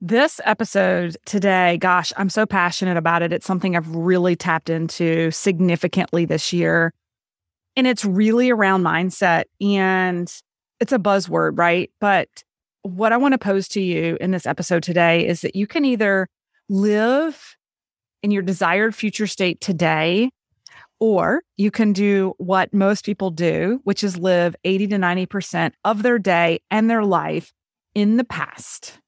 This episode today, gosh, I'm so passionate about it. It's something I've really tapped into significantly this year. And it's really around mindset. And it's a buzzword, right? But what I want to pose to you in this episode today is that you can either live in your desired future state today, or you can do what most people do, which is live 80 to 90% of their day and their life in the past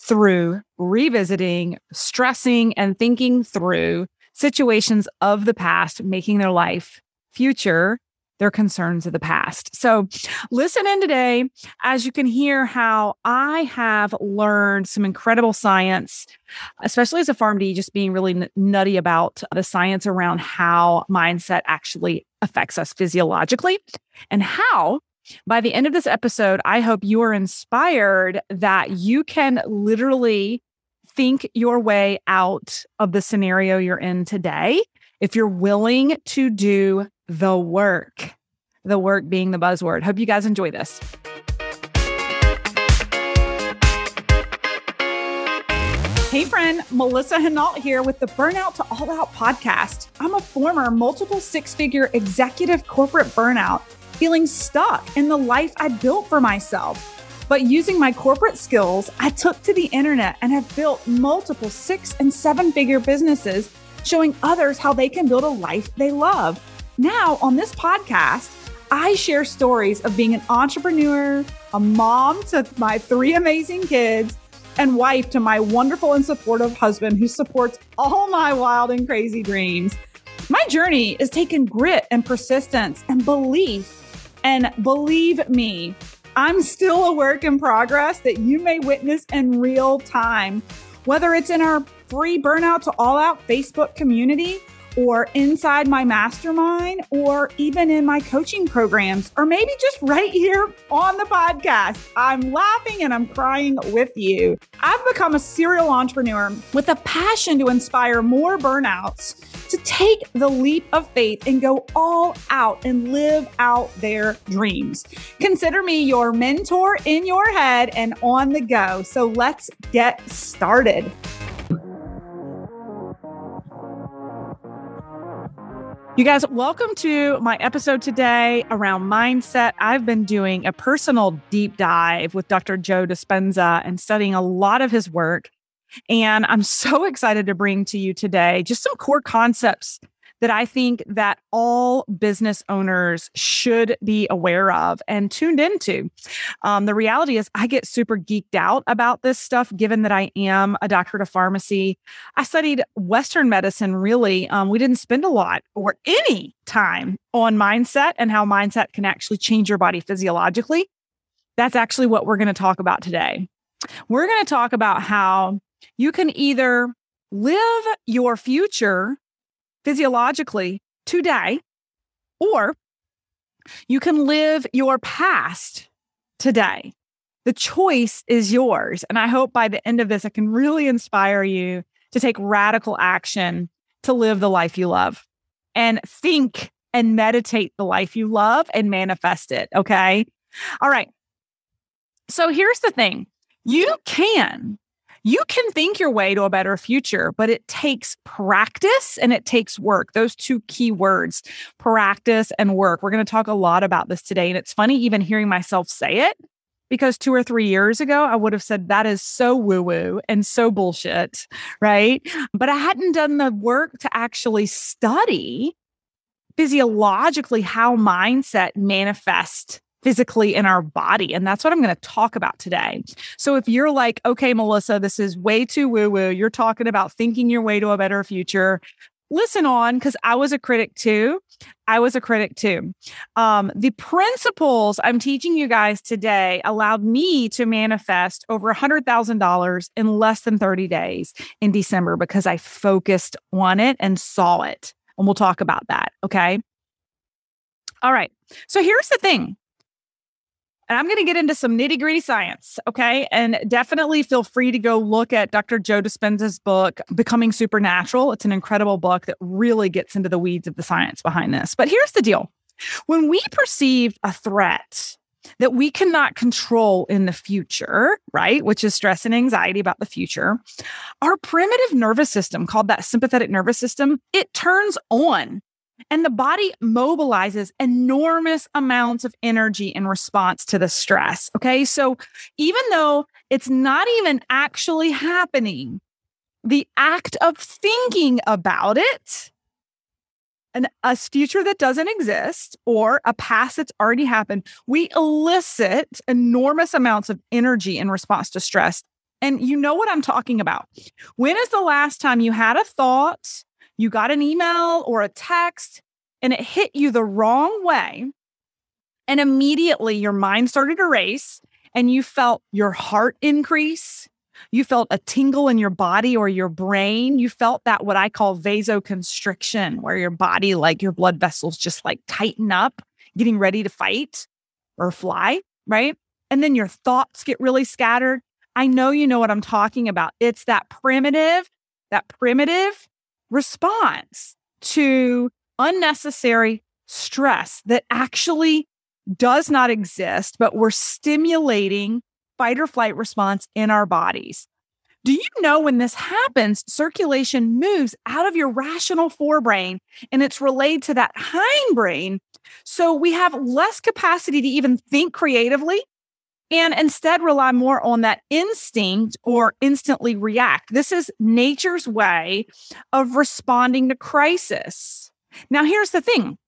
through revisiting, stressing, and thinking through situations of the past, making their life future their concerns of the past. So, listen in today as you can hear how I have learned some incredible science, especially as a PharmD, just being really n- nutty about the science around how mindset actually affects us physiologically and how by the end of this episode, I hope you are inspired that you can literally think your way out of the scenario you're in today if you're willing to do the work. The work being the buzzword. Hope you guys enjoy this. Hey, friend, Melissa Henault here with the Burnout to All Out podcast. I'm a former multiple six figure executive corporate burnout feeling stuck in the life I built for myself. But using my corporate skills, I took to the internet and have built multiple six and seven figure businesses, showing others how they can build a life they love. Now, on this podcast, I share stories of being an entrepreneur, a mom to my three amazing kids, and wife to my wonderful and supportive husband who supports all my wild and crazy dreams. My journey is taking grit and persistence and belief and believe me, I'm still a work in progress that you may witness in real time, whether it's in our free Burnout to All Out Facebook community or inside my mastermind or even in my coaching programs or maybe just right here on the podcast. I'm laughing and I'm crying with you. I've become a serial entrepreneur with a passion to inspire more burnouts to take the leap of faith and go all out and live out their dreams. Consider me your mentor in your head and on the go. So let's get started. You guys, welcome to my episode today around mindset. I've been doing a personal deep dive with Dr. Joe Dispenza and studying a lot of his work. And I'm so excited to bring to you today just some core concepts that I think that all business owners should be aware of and tuned into. Um, the reality is, I get super geeked out about this stuff, given that I am a doctorate of pharmacy. I studied Western medicine, really. Um, we didn't spend a lot or any time on mindset and how mindset can actually change your body physiologically. That's actually what we're going to talk about today. We're going to talk about how you can either live your future physiologically today, or you can live your past today. The choice is yours. And I hope by the end of this, I can really inspire you to take radical action to live the life you love and think and meditate the life you love and manifest it. Okay. All right. So here's the thing you can you can think your way to a better future, but it takes practice and it takes work. Those two key words, practice and work. We're going to talk a lot about this today. And it's funny even hearing myself say it because two or three years ago, I would have said that is so woo woo and so bullshit. Right. But I hadn't done the work to actually study physiologically how mindset manifests physically in our body. And that's what I'm going to talk about today. So if you're like, okay, Melissa, this is way too woo woo, you're talking about thinking your way to a better future. Listen on because I was a critic too. I was a critic too. Um, the principles I'm teaching you guys today allowed me to manifest over $100,000 in less than 30 days in December because I focused on it and saw it. And we'll talk about that. Okay. All right. So here's the thing and I'm going to get into some nitty gritty science. Okay. And definitely feel free to go look at Dr. Joe Dispenza's book, Becoming Supernatural. It's an incredible book that really gets into the weeds of the science behind this. But here's the deal when we perceive a threat, that we cannot control in the future, right? Which is stress and anxiety about the future. Our primitive nervous system, called that sympathetic nervous system, it turns on and the body mobilizes enormous amounts of energy in response to the stress. Okay. So even though it's not even actually happening, the act of thinking about it, an, a future that doesn't exist or a past that's already happened, we elicit enormous amounts of energy in response to stress. And you know what I'm talking about. When is the last time you had a thought you got an email or a text and it hit you the wrong way. And immediately your mind started to race and you felt your heart increase. You felt a tingle in your body or your brain. You felt that what I call vasoconstriction, where your body, like your blood vessels, just like tighten up, getting ready to fight or fly, right? And then your thoughts get really scattered. I know you know what I'm talking about. It's that primitive, that primitive response to unnecessary stress that actually does not exist, but we're stimulating fight or flight response in our bodies. Do you know when this happens, circulation moves out of your rational forebrain and it's relayed to that hindbrain. So we have less capacity to even think creatively and instead rely more on that instinct or instantly react. This is nature's way of responding to crisis. Now, here's the thing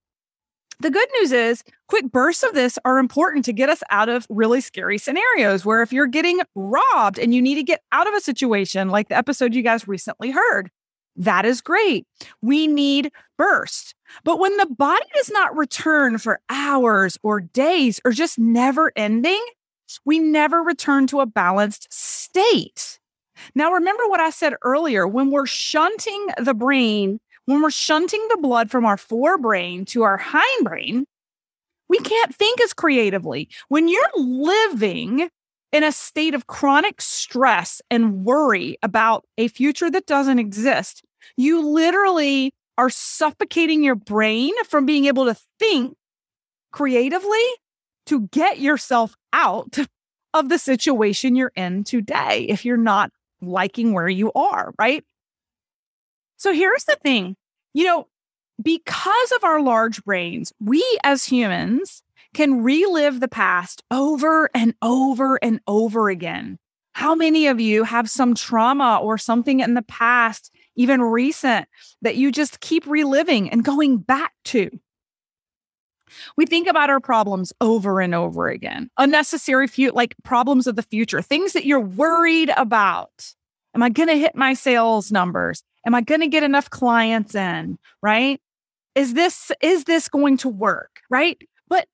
the good news is quick bursts of this are important to get us out of really scary scenarios where if you're getting robbed and you need to get out of a situation like the episode you guys recently heard, that is great. We need burst. But when the body does not return for hours or days or just never ending, we never return to a balanced state. Now, remember what I said earlier when we're shunting the brain, when we're shunting the blood from our forebrain to our hindbrain, we can't think as creatively. When you're living in a state of chronic stress and worry about a future that doesn't exist, you literally are suffocating your brain from being able to think creatively to get yourself out of the situation you're in today if you're not liking where you are, right? So here's the thing you know, because of our large brains, we as humans can relive the past over and over and over again. How many of you have some trauma or something in the past, even recent, that you just keep reliving and going back to? We think about our problems over and over again. Unnecessary few like problems of the future, things that you're worried about. Am I going to hit my sales numbers? Am I going to get enough clients in, right? Is this is this going to work, right? But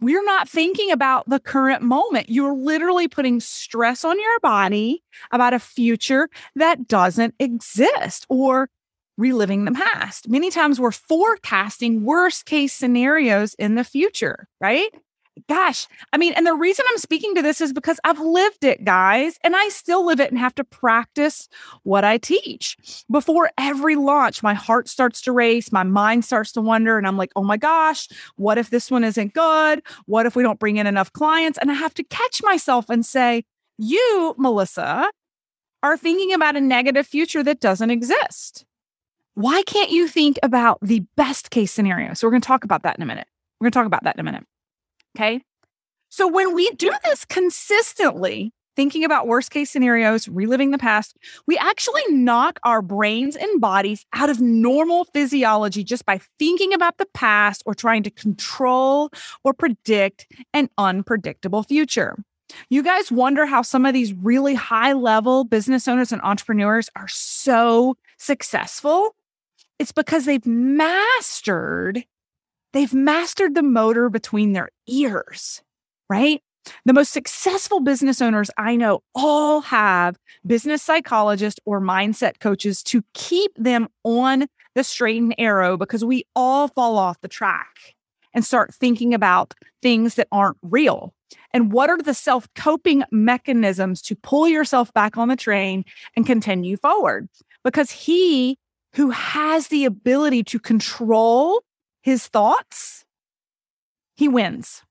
we're not thinking about the current moment. You're literally putting stress on your body about a future that doesn't exist or reliving the past. Many times we're forecasting worst case scenarios in the future, right? Gosh, I mean, and the reason I'm speaking to this is because I've lived it, guys, and I still live it and have to practice what I teach. Before every launch, my heart starts to race, my mind starts to wonder, and I'm like, oh my gosh, what if this one isn't good? What if we don't bring in enough clients? And I have to catch myself and say, you, Melissa, are thinking about a negative future that doesn't exist why can't you think about the best case scenario? So, we're going to talk about that in a minute. We're going to talk about that in a minute. Okay. So, when we do this consistently, thinking about worst case scenarios, reliving the past, we actually knock our brains and bodies out of normal physiology just by thinking about the past or trying to control or predict an unpredictable future. You guys wonder how some of these really high level business owners and entrepreneurs are so successful? It's because they've mastered, they've mastered the motor between their ears, right? The most successful business owners I know all have business psychologists or mindset coaches to keep them on the straight and arrow because we all fall off the track and start thinking about things that aren't real. And what are the self coping mechanisms to pull yourself back on the train and continue forward? Because he who has the ability to control his thoughts, he wins.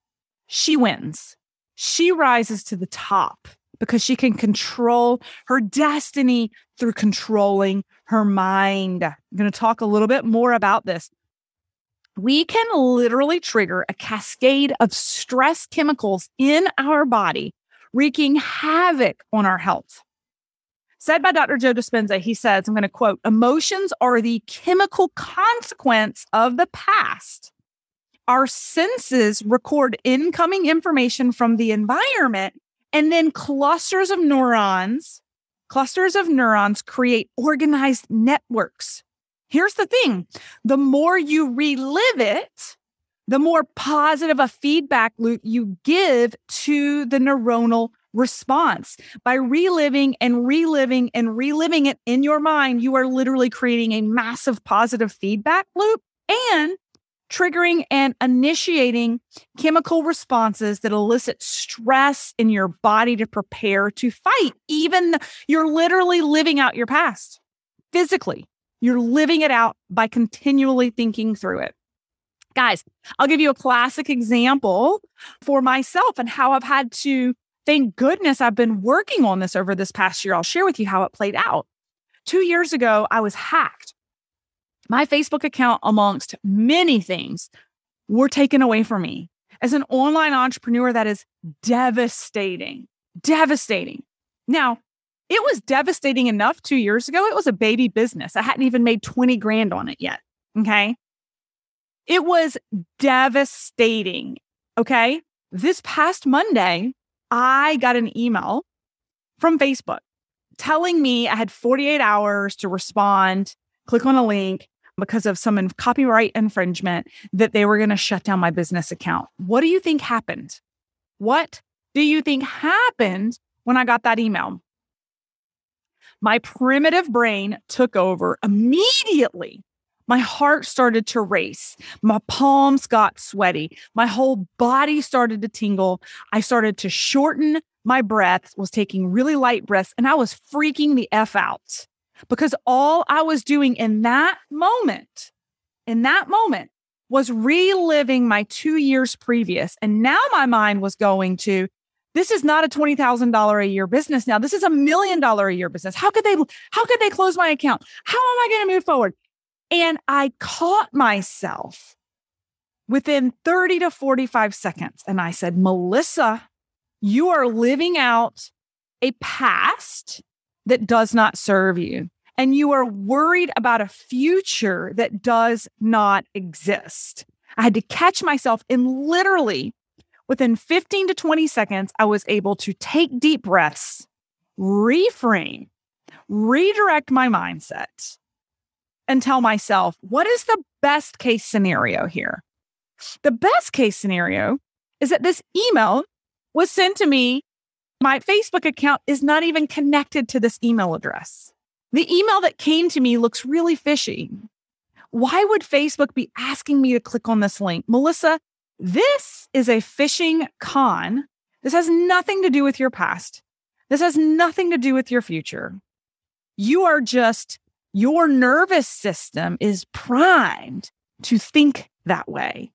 she wins. She rises to the top because she can control her destiny through controlling her mind. I'm going to talk a little bit more about this. We can literally trigger a cascade of stress chemicals in our body, wreaking havoc on our health. Said by Dr. Joe Dispenza, he says, I'm going to quote, emotions are the chemical consequence of the past. Our senses record incoming information from the environment, and then clusters of neurons, clusters of neurons create organized networks. Here's the thing the more you relive it, the more positive a feedback loop you give to the neuronal response. By reliving and reliving and reliving it in your mind, you are literally creating a massive positive feedback loop and triggering and initiating chemical responses that elicit stress in your body to prepare to fight. Even you're literally living out your past physically. You're living it out by continually thinking through it. Guys, I'll give you a classic example for myself and how I've had to Thank goodness I've been working on this over this past year. I'll share with you how it played out. Two years ago, I was hacked. My Facebook account, amongst many things, were taken away from me. As an online entrepreneur, that is devastating. Devastating. Now, it was devastating enough two years ago. It was a baby business. I hadn't even made 20 grand on it yet. Okay. It was devastating. Okay. This past Monday, I got an email from Facebook telling me I had 48 hours to respond, click on a link because of some copyright infringement that they were going to shut down my business account. What do you think happened? What do you think happened when I got that email? My primitive brain took over immediately my heart started to race. My palms got sweaty. My whole body started to tingle. I started to shorten my breath, was taking really light breaths, and I was freaking the F out because all I was doing in that moment, in that moment, was reliving my two years previous. And now my mind was going to, this is not a $20,000 a year business now. This is a million dollar a year business. How could they, how could they close my account? How am I going to move forward? And I caught myself within 30 to 45 seconds. And I said, Melissa, you are living out a past that does not serve you. And you are worried about a future that does not exist. I had to catch myself and literally within 15 to 20 seconds, I was able to take deep breaths, reframe, redirect my mindset, and tell myself, what is the best case scenario here? The best case scenario is that this email was sent to me. My Facebook account is not even connected to this email address. The email that came to me looks really fishy. Why would Facebook be asking me to click on this link? Melissa, this is a phishing con. This has nothing to do with your past. This has nothing to do with your future. You are just your nervous system is primed to think that way.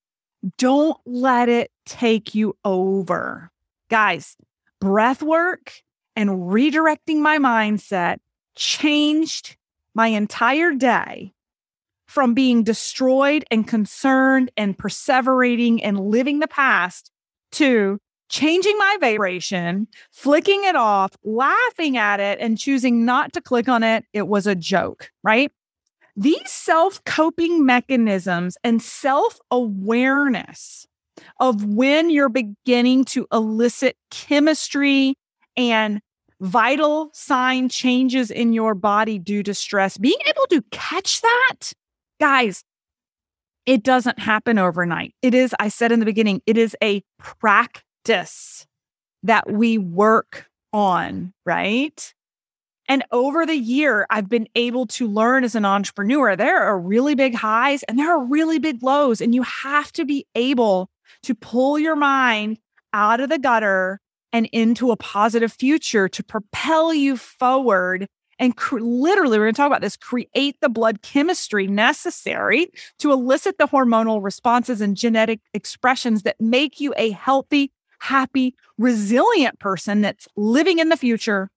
Don't let it take you over. Guys, breath work and redirecting my mindset changed my entire day from being destroyed and concerned and perseverating and living the past to changing my vibration, flicking it off, laughing at it, and choosing not to click on it, it was a joke, right? These self coping mechanisms and self awareness of when you're beginning to elicit chemistry and vital sign changes in your body due to stress, being able to catch that, guys, it doesn't happen overnight. It is, I said in the beginning, it is a practice practice that we work on, right? And over the year, I've been able to learn as an entrepreneur, there are really big highs and there are really big lows. And you have to be able to pull your mind out of the gutter and into a positive future to propel you forward and cr- literally, we're going to talk about this create the blood chemistry necessary to elicit the hormonal responses and genetic expressions that make you a healthy, happy, resilient person that's living in the future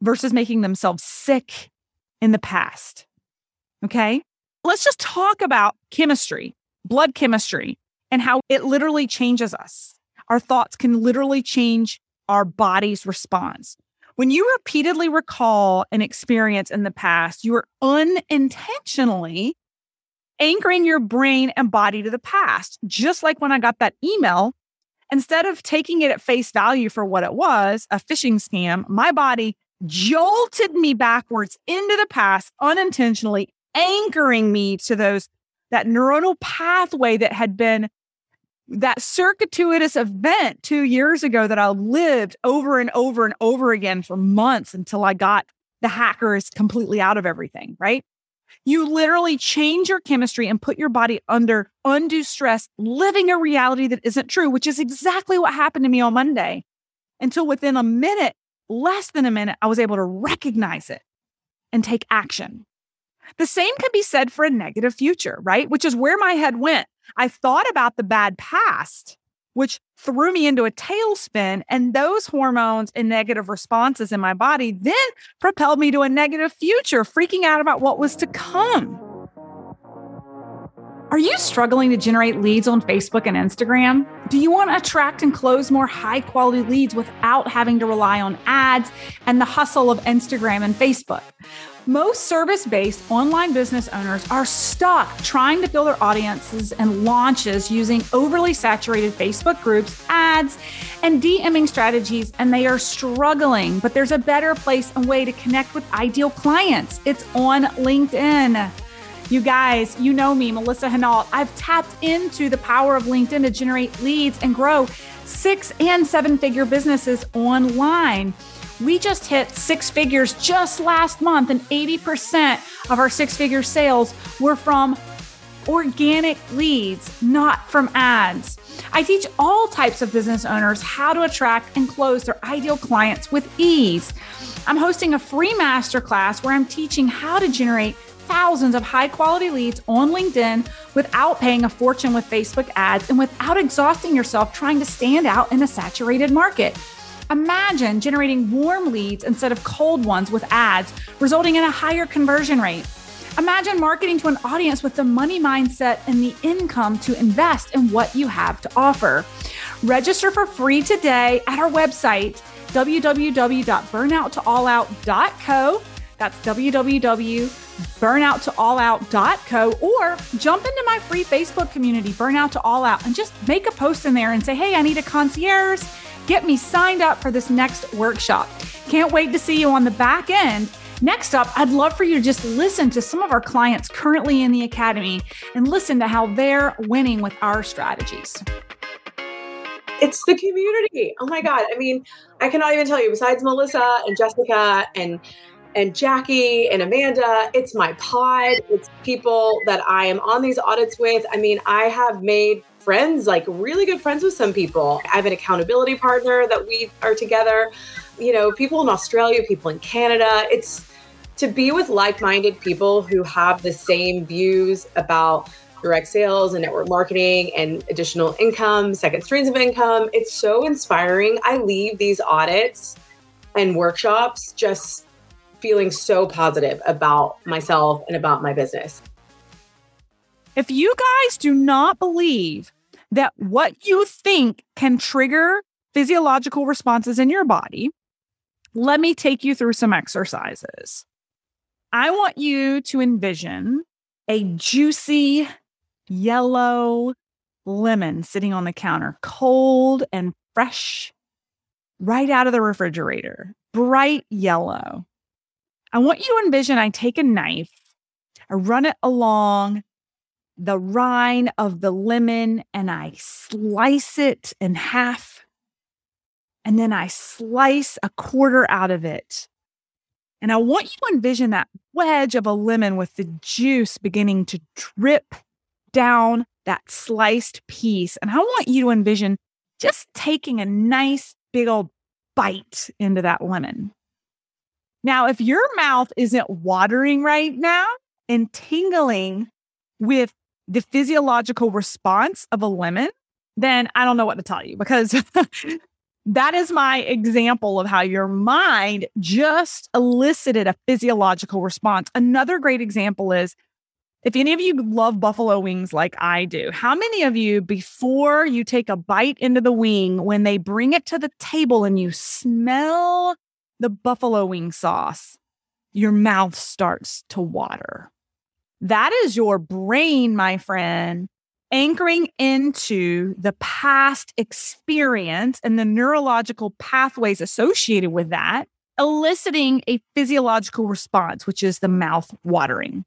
versus making themselves sick in the past. Okay. Let's just talk about chemistry, blood chemistry, and how it literally changes us. Our thoughts can literally change our body's response. When you repeatedly recall an experience in the past, you are unintentionally anchoring your brain and body to the past. Just like when I got that email, instead of taking it at face value for what it was, a phishing scam, my body jolted me backwards into the past unintentionally, anchoring me to those that neuronal pathway that had been that circuitous event two years ago that I lived over and over and over again for months until I got the hackers completely out of everything, right? You literally change your chemistry and put your body under undue stress, living a reality that isn't true, which is exactly what happened to me on Monday. Until within a minute, less than a minute, I was able to recognize it and take action. The same can be said for a negative future, right? Which is where my head went. I thought about the bad past, which threw me into a tailspin. And those hormones and negative responses in my body then propelled me to a negative future, freaking out about what was to come. Are you struggling to generate leads on Facebook and Instagram? Do you want to attract and close more high quality leads without having to rely on ads and the hustle of Instagram and Facebook? Most service based online business owners are stuck trying to build their audiences and launches using overly saturated Facebook groups, ads, and DMing strategies, and they are struggling. But there's a better place and way to connect with ideal clients. It's on LinkedIn. You guys, you know me, Melissa Henault. I've tapped into the power of LinkedIn to generate leads and grow six and seven figure businesses online. We just hit six figures just last month, and 80% of our six figure sales were from organic leads, not from ads. I teach all types of business owners how to attract and close their ideal clients with ease. I'm hosting a free masterclass where I'm teaching how to generate thousands of high quality leads on LinkedIn without paying a fortune with Facebook ads and without exhausting yourself trying to stand out in a saturated market. Imagine generating warm leads instead of cold ones with ads, resulting in a higher conversion rate. Imagine marketing to an audience with the money mindset and the income to invest in what you have to offer. Register for free today at our website, www.burnouttoallout.co. That's www.burnouttoallout.co or jump into my free Facebook community, Burnout to All Out, and just make a post in there and say, hey, I need a concierge Get me signed up for this next workshop. Can't wait to see you on the back end. Next up, I'd love for you to just listen to some of our clients currently in the Academy and listen to how they're winning with our strategies. It's the community. Oh my God. I mean, I cannot even tell you, besides Melissa and Jessica and and Jackie and Amanda, it's my pod. It's people that I am on these audits with. I mean, I have made friends, like really good friends with some people. I have an accountability partner that we are together. You know, people in Australia, people in Canada. It's to be with like minded people who have the same views about direct sales and network marketing and additional income, second streams of income. It's so inspiring. I leave these audits and workshops just feeling so positive about myself and about my business. If you guys do not believe that what you think can trigger physiological responses in your body, let me take you through some exercises. I want you to envision a juicy yellow lemon sitting on the counter, cold and fresh, right out of the refrigerator, bright yellow. I want you to envision I take a knife, I run it along the rind of the lemon and I slice it in half. And then I slice a quarter out of it. And I want you to envision that wedge of a lemon with the juice beginning to drip down that sliced piece. And I want you to envision just taking a nice big old bite into that lemon. Now, if your mouth isn't watering right now and tingling with the physiological response of a lemon, then I don't know what to tell you because that is my example of how your mind just elicited a physiological response. Another great example is if any of you love buffalo wings like I do, how many of you, before you take a bite into the wing, when they bring it to the table and you smell the buffalo wing sauce, your mouth starts to water? That is your brain, my friend, anchoring into the past experience and the neurological pathways associated with that, eliciting a physiological response, which is the mouth watering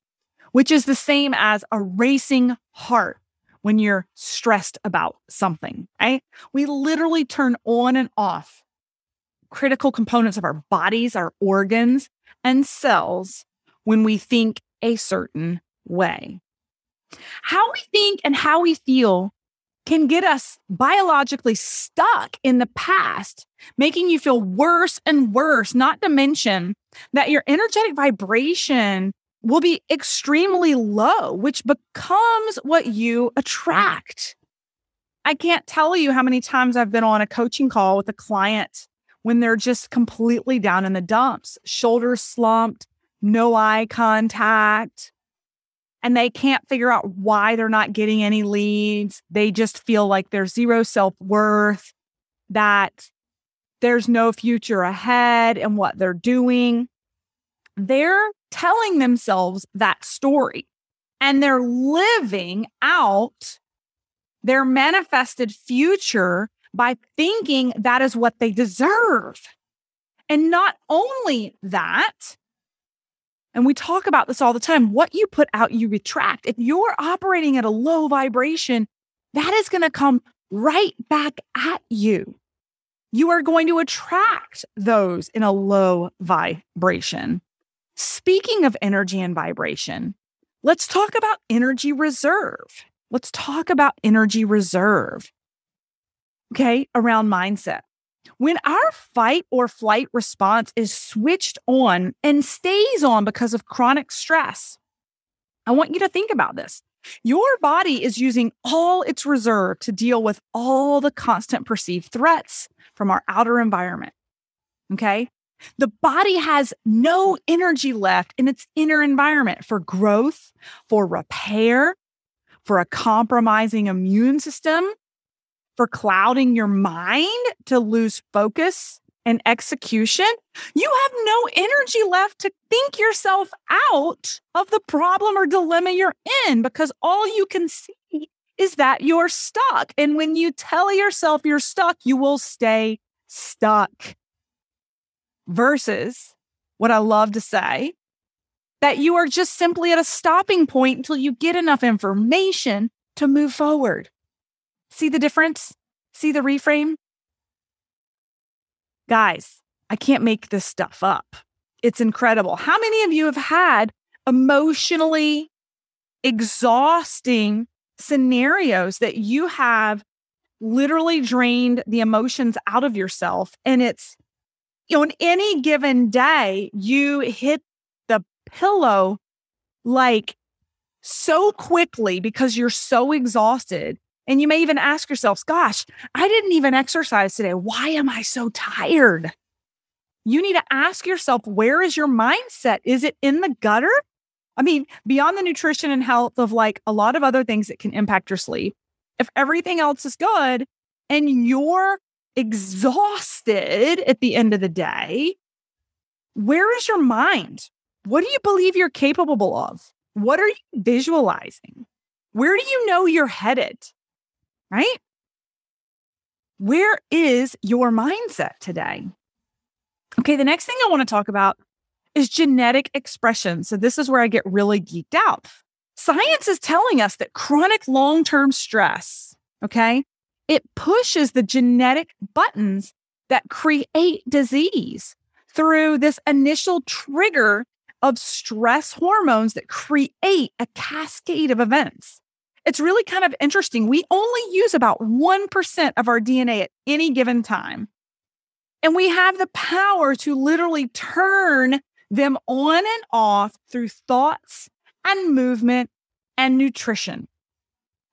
which is the same as a racing heart when you're stressed about something, right? We literally turn on and off critical components of our bodies, our organs, and cells when we think a certain way. How we think and how we feel can get us biologically stuck in the past, making you feel worse and worse, not to mention that your energetic vibration will be extremely low, which becomes what you attract. I can't tell you how many times I've been on a coaching call with a client when they're just completely down in the dumps, shoulders slumped, no eye contact, and they can't figure out why they're not getting any leads. They just feel like there's zero self worth, that there's no future ahead in what they're doing. They're telling themselves that story and they're living out their manifested future by thinking that is what they deserve. And not only that, and we talk about this all the time what you put out, you retract. If you're operating at a low vibration, that is going to come right back at you. You are going to attract those in a low vibration. Speaking of energy and vibration, let's talk about energy reserve. Let's talk about energy reserve. Okay, around mindset. When our fight or flight response is switched on and stays on because of chronic stress, I want you to think about this. Your body is using all its reserve to deal with all the constant perceived threats from our outer environment. Okay. The body has no energy left in its inner environment for growth, for repair, for a compromising immune system, for clouding your mind to lose focus and execution. You have no energy left to think yourself out of the problem or dilemma you're in because all you can see is that you're stuck. And when you tell yourself you're stuck, you will stay stuck versus what I love to say that you are just simply at a stopping point until you get enough information to move forward. See the difference? See the reframe? Guys, I can't make this stuff up. It's incredible. How many of you have had emotionally exhausting scenarios that you have literally drained the emotions out of yourself and it's you know, on any given day, you hit the pillow like so quickly because you're so exhausted. And you may even ask yourselves, gosh, I didn't even exercise today. Why am I so tired? You need to ask yourself, where is your mindset? Is it in the gutter? I mean, beyond the nutrition and health of like a lot of other things that can impact your sleep, if everything else is good and you're exhausted at the end of the day, where is your mind? What do you believe you're capable of? What are you visualizing? Where do you know you're headed? Right? Where is your mindset today? Okay, the next thing I want to talk about is genetic expression. So, this is where I get really geeked out. Science is telling us that chronic long term stress, okay, it pushes the genetic buttons that create disease through this initial trigger of stress hormones that create a cascade of events. It's really kind of interesting. We only use about 1% of our DNA at any given time. And we have the power to literally turn them on and off through thoughts and movement and nutrition.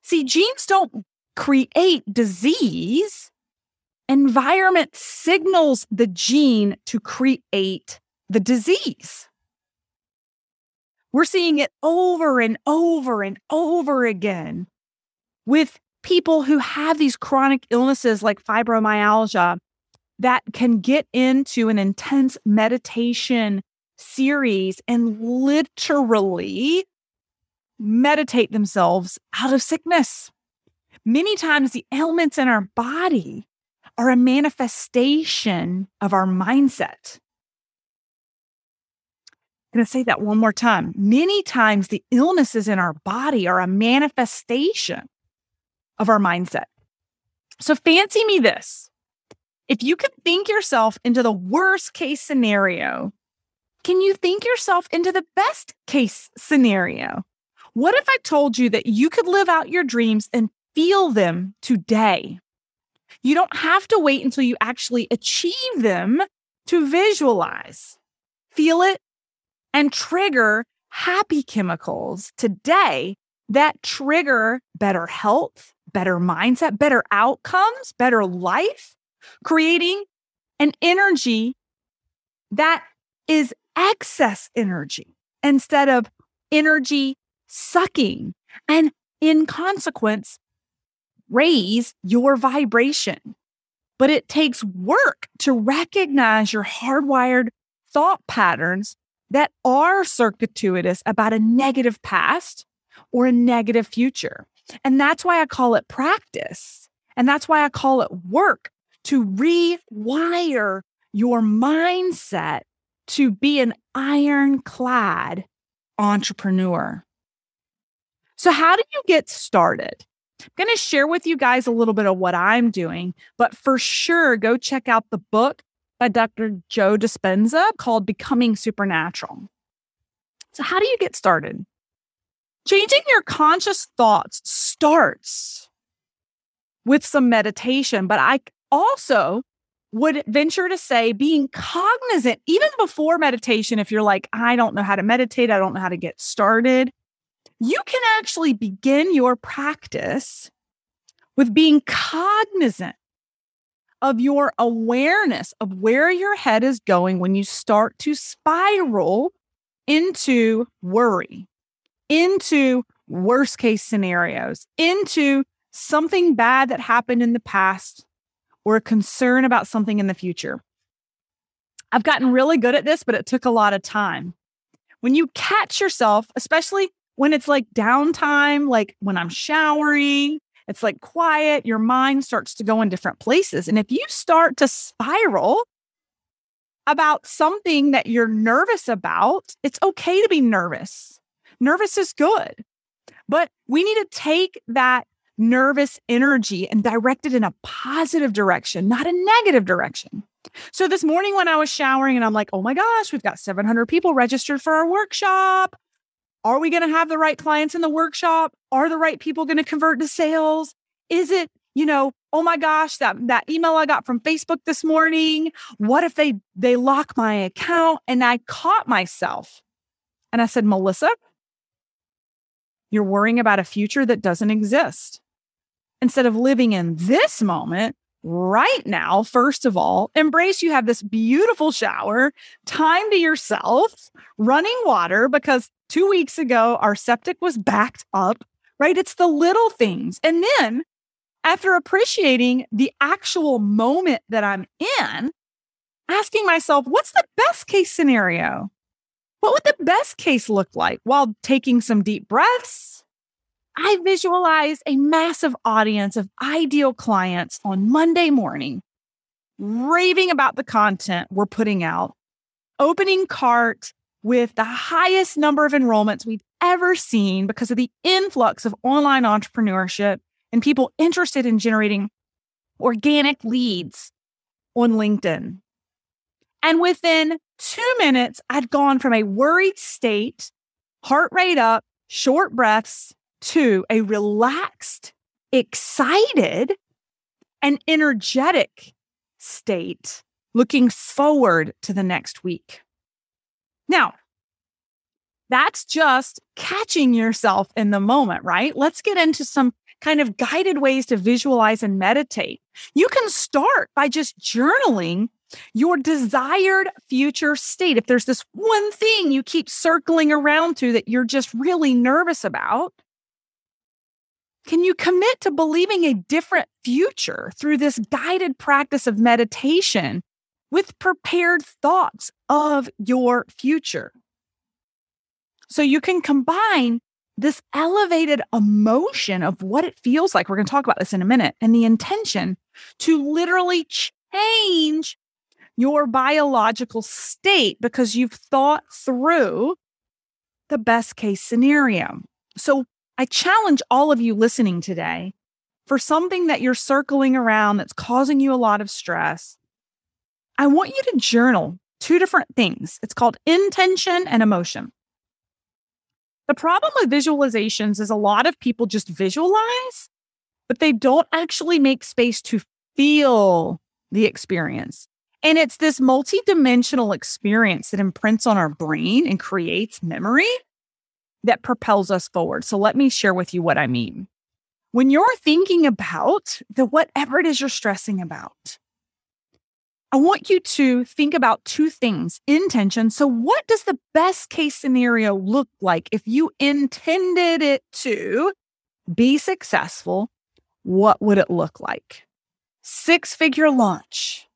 See, genes don't create disease. Environment signals the gene to create the disease. We're seeing it over and over and over again with people who have these chronic illnesses like fibromyalgia that can get into an intense meditation series and literally meditate themselves out of sickness. Many times, the ailments in our body are a manifestation of our mindset. Going to say that one more time. Many times, the illnesses in our body are a manifestation of our mindset. So, fancy me this. If you could think yourself into the worst case scenario, can you think yourself into the best case scenario? What if I told you that you could live out your dreams and feel them today? You don't have to wait until you actually achieve them to visualize, feel it, and trigger happy chemicals today that trigger better health, better mindset, better outcomes, better life, creating an energy that is excess energy instead of energy sucking. And in consequence, raise your vibration. But it takes work to recognize your hardwired thought patterns that are circuitous about a negative past or a negative future. And that's why I call it practice. And that's why I call it work to rewire your mindset to be an ironclad entrepreneur. So, how do you get started? I'm going to share with you guys a little bit of what I'm doing, but for sure, go check out the book by Dr. Joe Dispenza called Becoming Supernatural. So, how do you get started? Changing your conscious thoughts starts with some meditation, but I also would venture to say being cognizant, even before meditation, if you're like, I don't know how to meditate, I don't know how to get started, you can actually begin your practice with being cognizant of your awareness of where your head is going when you start to spiral into worry, into worst case scenarios, into something bad that happened in the past or a concern about something in the future. I've gotten really good at this, but it took a lot of time. When you catch yourself, especially when it's like downtime, like when I'm showering, it's like quiet, your mind starts to go in different places. And if you start to spiral about something that you're nervous about, it's okay to be nervous. Nervous is good. But we need to take that nervous energy and direct it in a positive direction, not a negative direction. So this morning when I was showering and I'm like, oh my gosh, we've got 700 people registered for our workshop. Are we going to have the right clients in the workshop? Are the right people going to convert to sales? Is it, you know, oh my gosh, that that email I got from Facebook this morning, what if they they lock my account? And I caught myself. And I said, "Melissa, you're worrying about a future that doesn't exist. Instead of living in this moment, right now, first of all, embrace you have this beautiful shower, time to yourself, running water, because two weeks ago, our septic was backed up, right? It's the little things. And then after appreciating the actual moment that I'm in, asking myself, what's the best case scenario? What would the best case look like while taking some deep breaths? I visualize a massive audience of ideal clients on Monday morning, raving about the content we're putting out, opening cart with the highest number of enrollments we've ever seen because of the influx of online entrepreneurship and people interested in generating organic leads on LinkedIn. And within two minutes, I'd gone from a worried state, heart rate up, short breaths, to a relaxed, excited, and energetic state, looking forward to the next week. Now, that's just catching yourself in the moment, right? Let's get into some kind of guided ways to visualize and meditate. You can start by just journaling your desired future state. If there's this one thing you keep circling around to that you're just really nervous about, can you commit to believing a different future through this guided practice of meditation with prepared thoughts of your future? So you can combine this elevated emotion of what it feels like. We're going to talk about this in a minute and the intention to literally change your biological state because you've thought through the best case scenario. So I challenge all of you listening today for something that you're circling around that's causing you a lot of stress. I want you to journal two different things. It's called intention and emotion. The problem with visualizations is a lot of people just visualize, but they don't actually make space to feel the experience. And it's this multidimensional experience that imprints on our brain and creates memory that propels us forward. So let me share with you what I mean. When you're thinking about the whatever it is you're stressing about, I want you to think about two things intention. So, what does the best case scenario look like if you intended it to be successful? What would it look like? Six figure launch,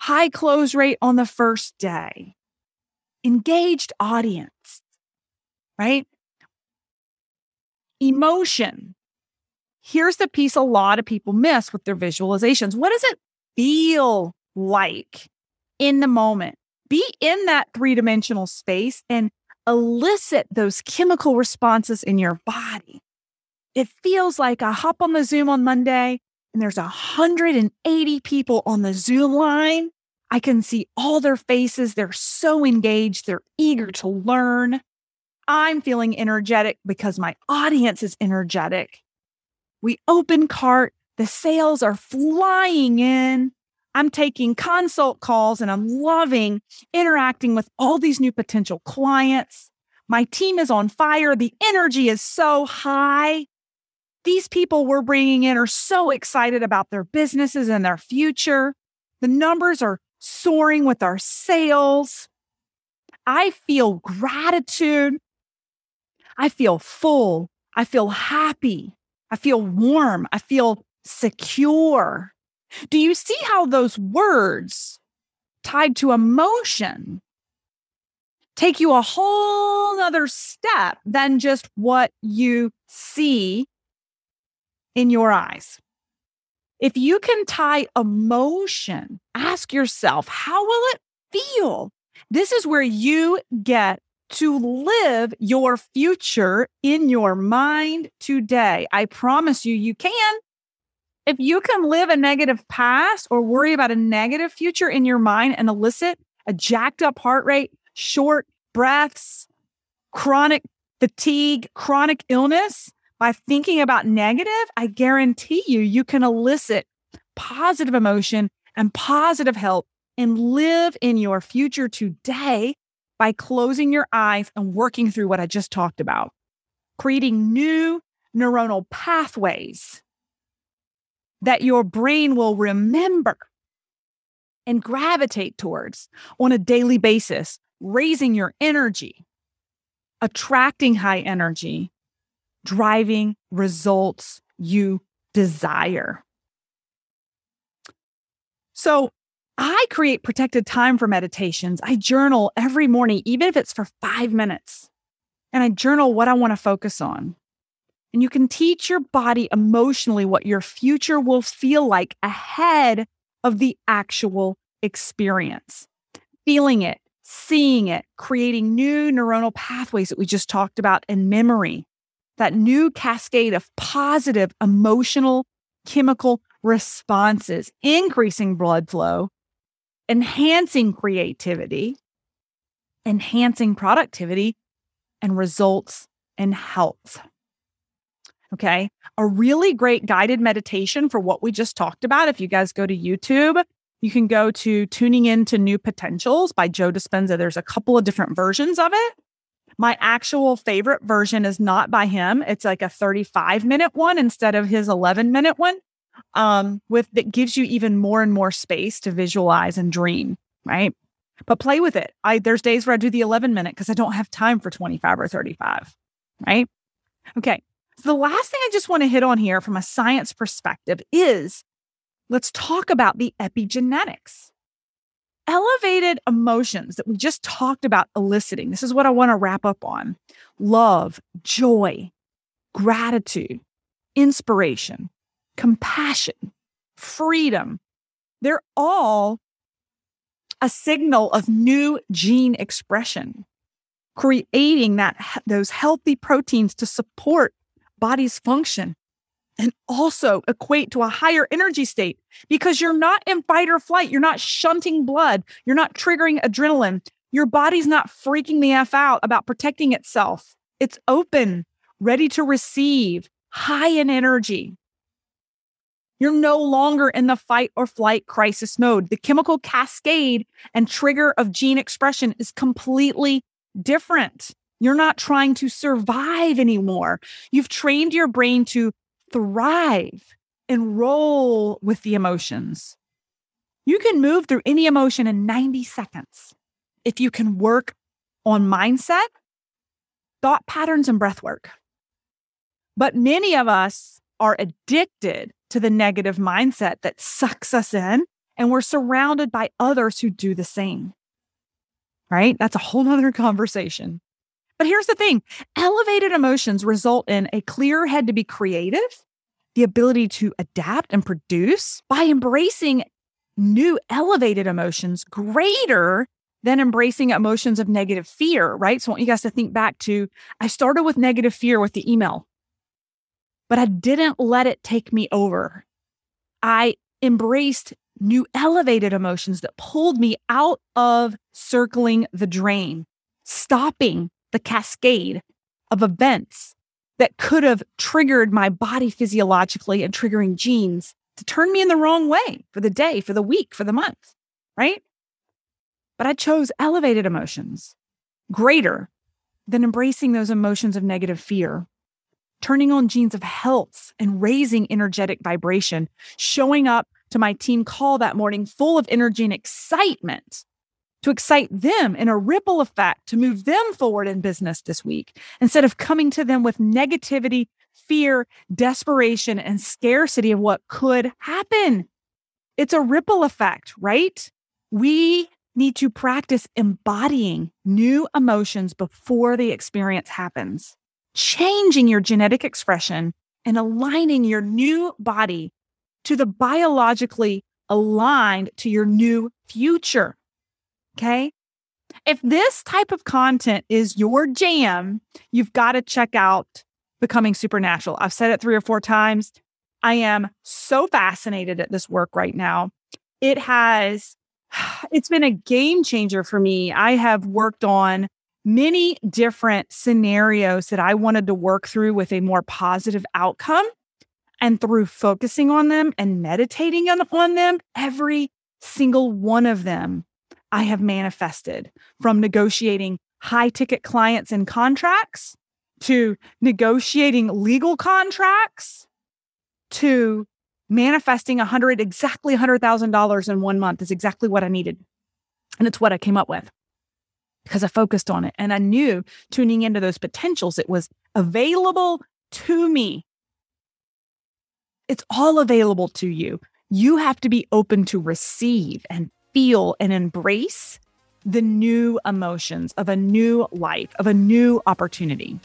high close rate on the first day, engaged audience, right? Emotion. Here's the piece a lot of people miss with their visualizations. What does it feel like in the moment. Be in that three dimensional space and elicit those chemical responses in your body. It feels like I hop on the Zoom on Monday and there's 180 people on the Zoom line. I can see all their faces. They're so engaged, they're eager to learn. I'm feeling energetic because my audience is energetic. We open cart, the sales are flying in. I'm taking consult calls and I'm loving interacting with all these new potential clients. My team is on fire. The energy is so high. These people we're bringing in are so excited about their businesses and their future. The numbers are soaring with our sales. I feel gratitude. I feel full. I feel happy. I feel warm. I feel secure. Do you see how those words tied to emotion take you a whole other step than just what you see in your eyes? If you can tie emotion, ask yourself, how will it feel? This is where you get to live your future in your mind today. I promise you, you can if you can live a negative past or worry about a negative future in your mind and elicit a jacked up heart rate, short breaths, chronic fatigue, chronic illness by thinking about negative, I guarantee you, you can elicit positive emotion and positive health and live in your future today by closing your eyes and working through what I just talked about, creating new neuronal pathways that your brain will remember and gravitate towards on a daily basis, raising your energy, attracting high energy, driving results you desire. So, I create protected time for meditations. I journal every morning, even if it's for five minutes. And I journal what I want to focus on. And you can teach your body emotionally what your future will feel like ahead of the actual experience. Feeling it, seeing it, creating new neuronal pathways that we just talked about in memory, that new cascade of positive emotional chemical responses, increasing blood flow, enhancing creativity, enhancing productivity, and results in health. Okay. A really great guided meditation for what we just talked about. If you guys go to YouTube, You can go to Tuning Into New Potentials by Joe Dispenza. There's a couple of different versions of it. My actual favorite version is not by him. It's like a 35 minute one instead of his 11 minute one. Um, with that gives you even more and more space to visualize and dream, right? But play with it. I there's days where I do the 11 minute because I don't have time for 25 or 35, right? Okay. So the last thing I just want to hit on here from a science perspective is let's talk about the epigenetics. Elevated emotions that we just talked about eliciting. This is what I want to wrap up on love, joy, gratitude, inspiration, compassion, freedom. They're all a signal of new gene expression, creating that those healthy proteins to support body's function and also equate to a higher energy state because you're not in fight or flight. You're not shunting blood. You're not triggering adrenaline. Your body's not freaking the F out about protecting itself. It's open, ready to receive, high in energy. You're no longer in the fight or flight crisis mode. The chemical cascade and trigger of gene expression is completely different. You're not trying to survive anymore. You've trained your brain to thrive and roll with the emotions. You can move through any emotion in 90 seconds if you can work on mindset, thought patterns, and breath work. But many of us are addicted to the negative mindset that sucks us in, and we're surrounded by others who do the same. Right? That's a whole nother conversation. But here's the thing elevated emotions result in a clear head to be creative, the ability to adapt and produce by embracing new elevated emotions greater than embracing emotions of negative fear, right? So I want you guys to think back to I started with negative fear with the email, but I didn't let it take me over. I embraced new elevated emotions that pulled me out of circling the drain, stopping the cascade of events that could have triggered my body physiologically and triggering genes to turn me in the wrong way for the day, for the week, for the month, right? But I chose elevated emotions greater than embracing those emotions of negative fear, turning on genes of health and raising energetic vibration, showing up to my team call that morning full of energy and excitement to excite them in a ripple effect to move them forward in business this week instead of coming to them with negativity, fear, desperation, and scarcity of what could happen. It's a ripple effect, right? We need to practice embodying new emotions before the experience happens, changing your genetic expression and aligning your new body to the biologically aligned to your new future. Okay. If this type of content is your jam, you've got to check out Becoming Supernatural. I've said it three or four times. I am so fascinated at this work right now. It has, it's been a game changer for me. I have worked on many different scenarios that I wanted to work through with a more positive outcome. And through focusing on them and meditating on, them, every single one of them I have manifested from negotiating high ticket clients and contracts to negotiating legal contracts to manifesting hundred exactly hundred thousand dollars in one month is exactly what I needed. And it's what I came up with because I focused on it and I knew tuning into those potentials, it was available to me. It's all available to you. You have to be open to receive and feel and embrace the new emotions of a new life, of a new opportunity.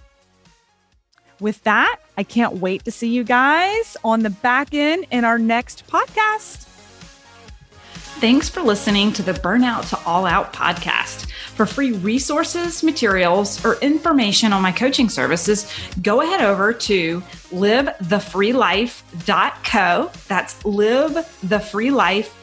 With that, I can't wait to see you guys on the back end in our next podcast. Thanks for listening to the Burnout to All Out podcast. For free resources, materials, or information on my coaching services, go ahead over to livethefreelife.co. That's livethefreelife.co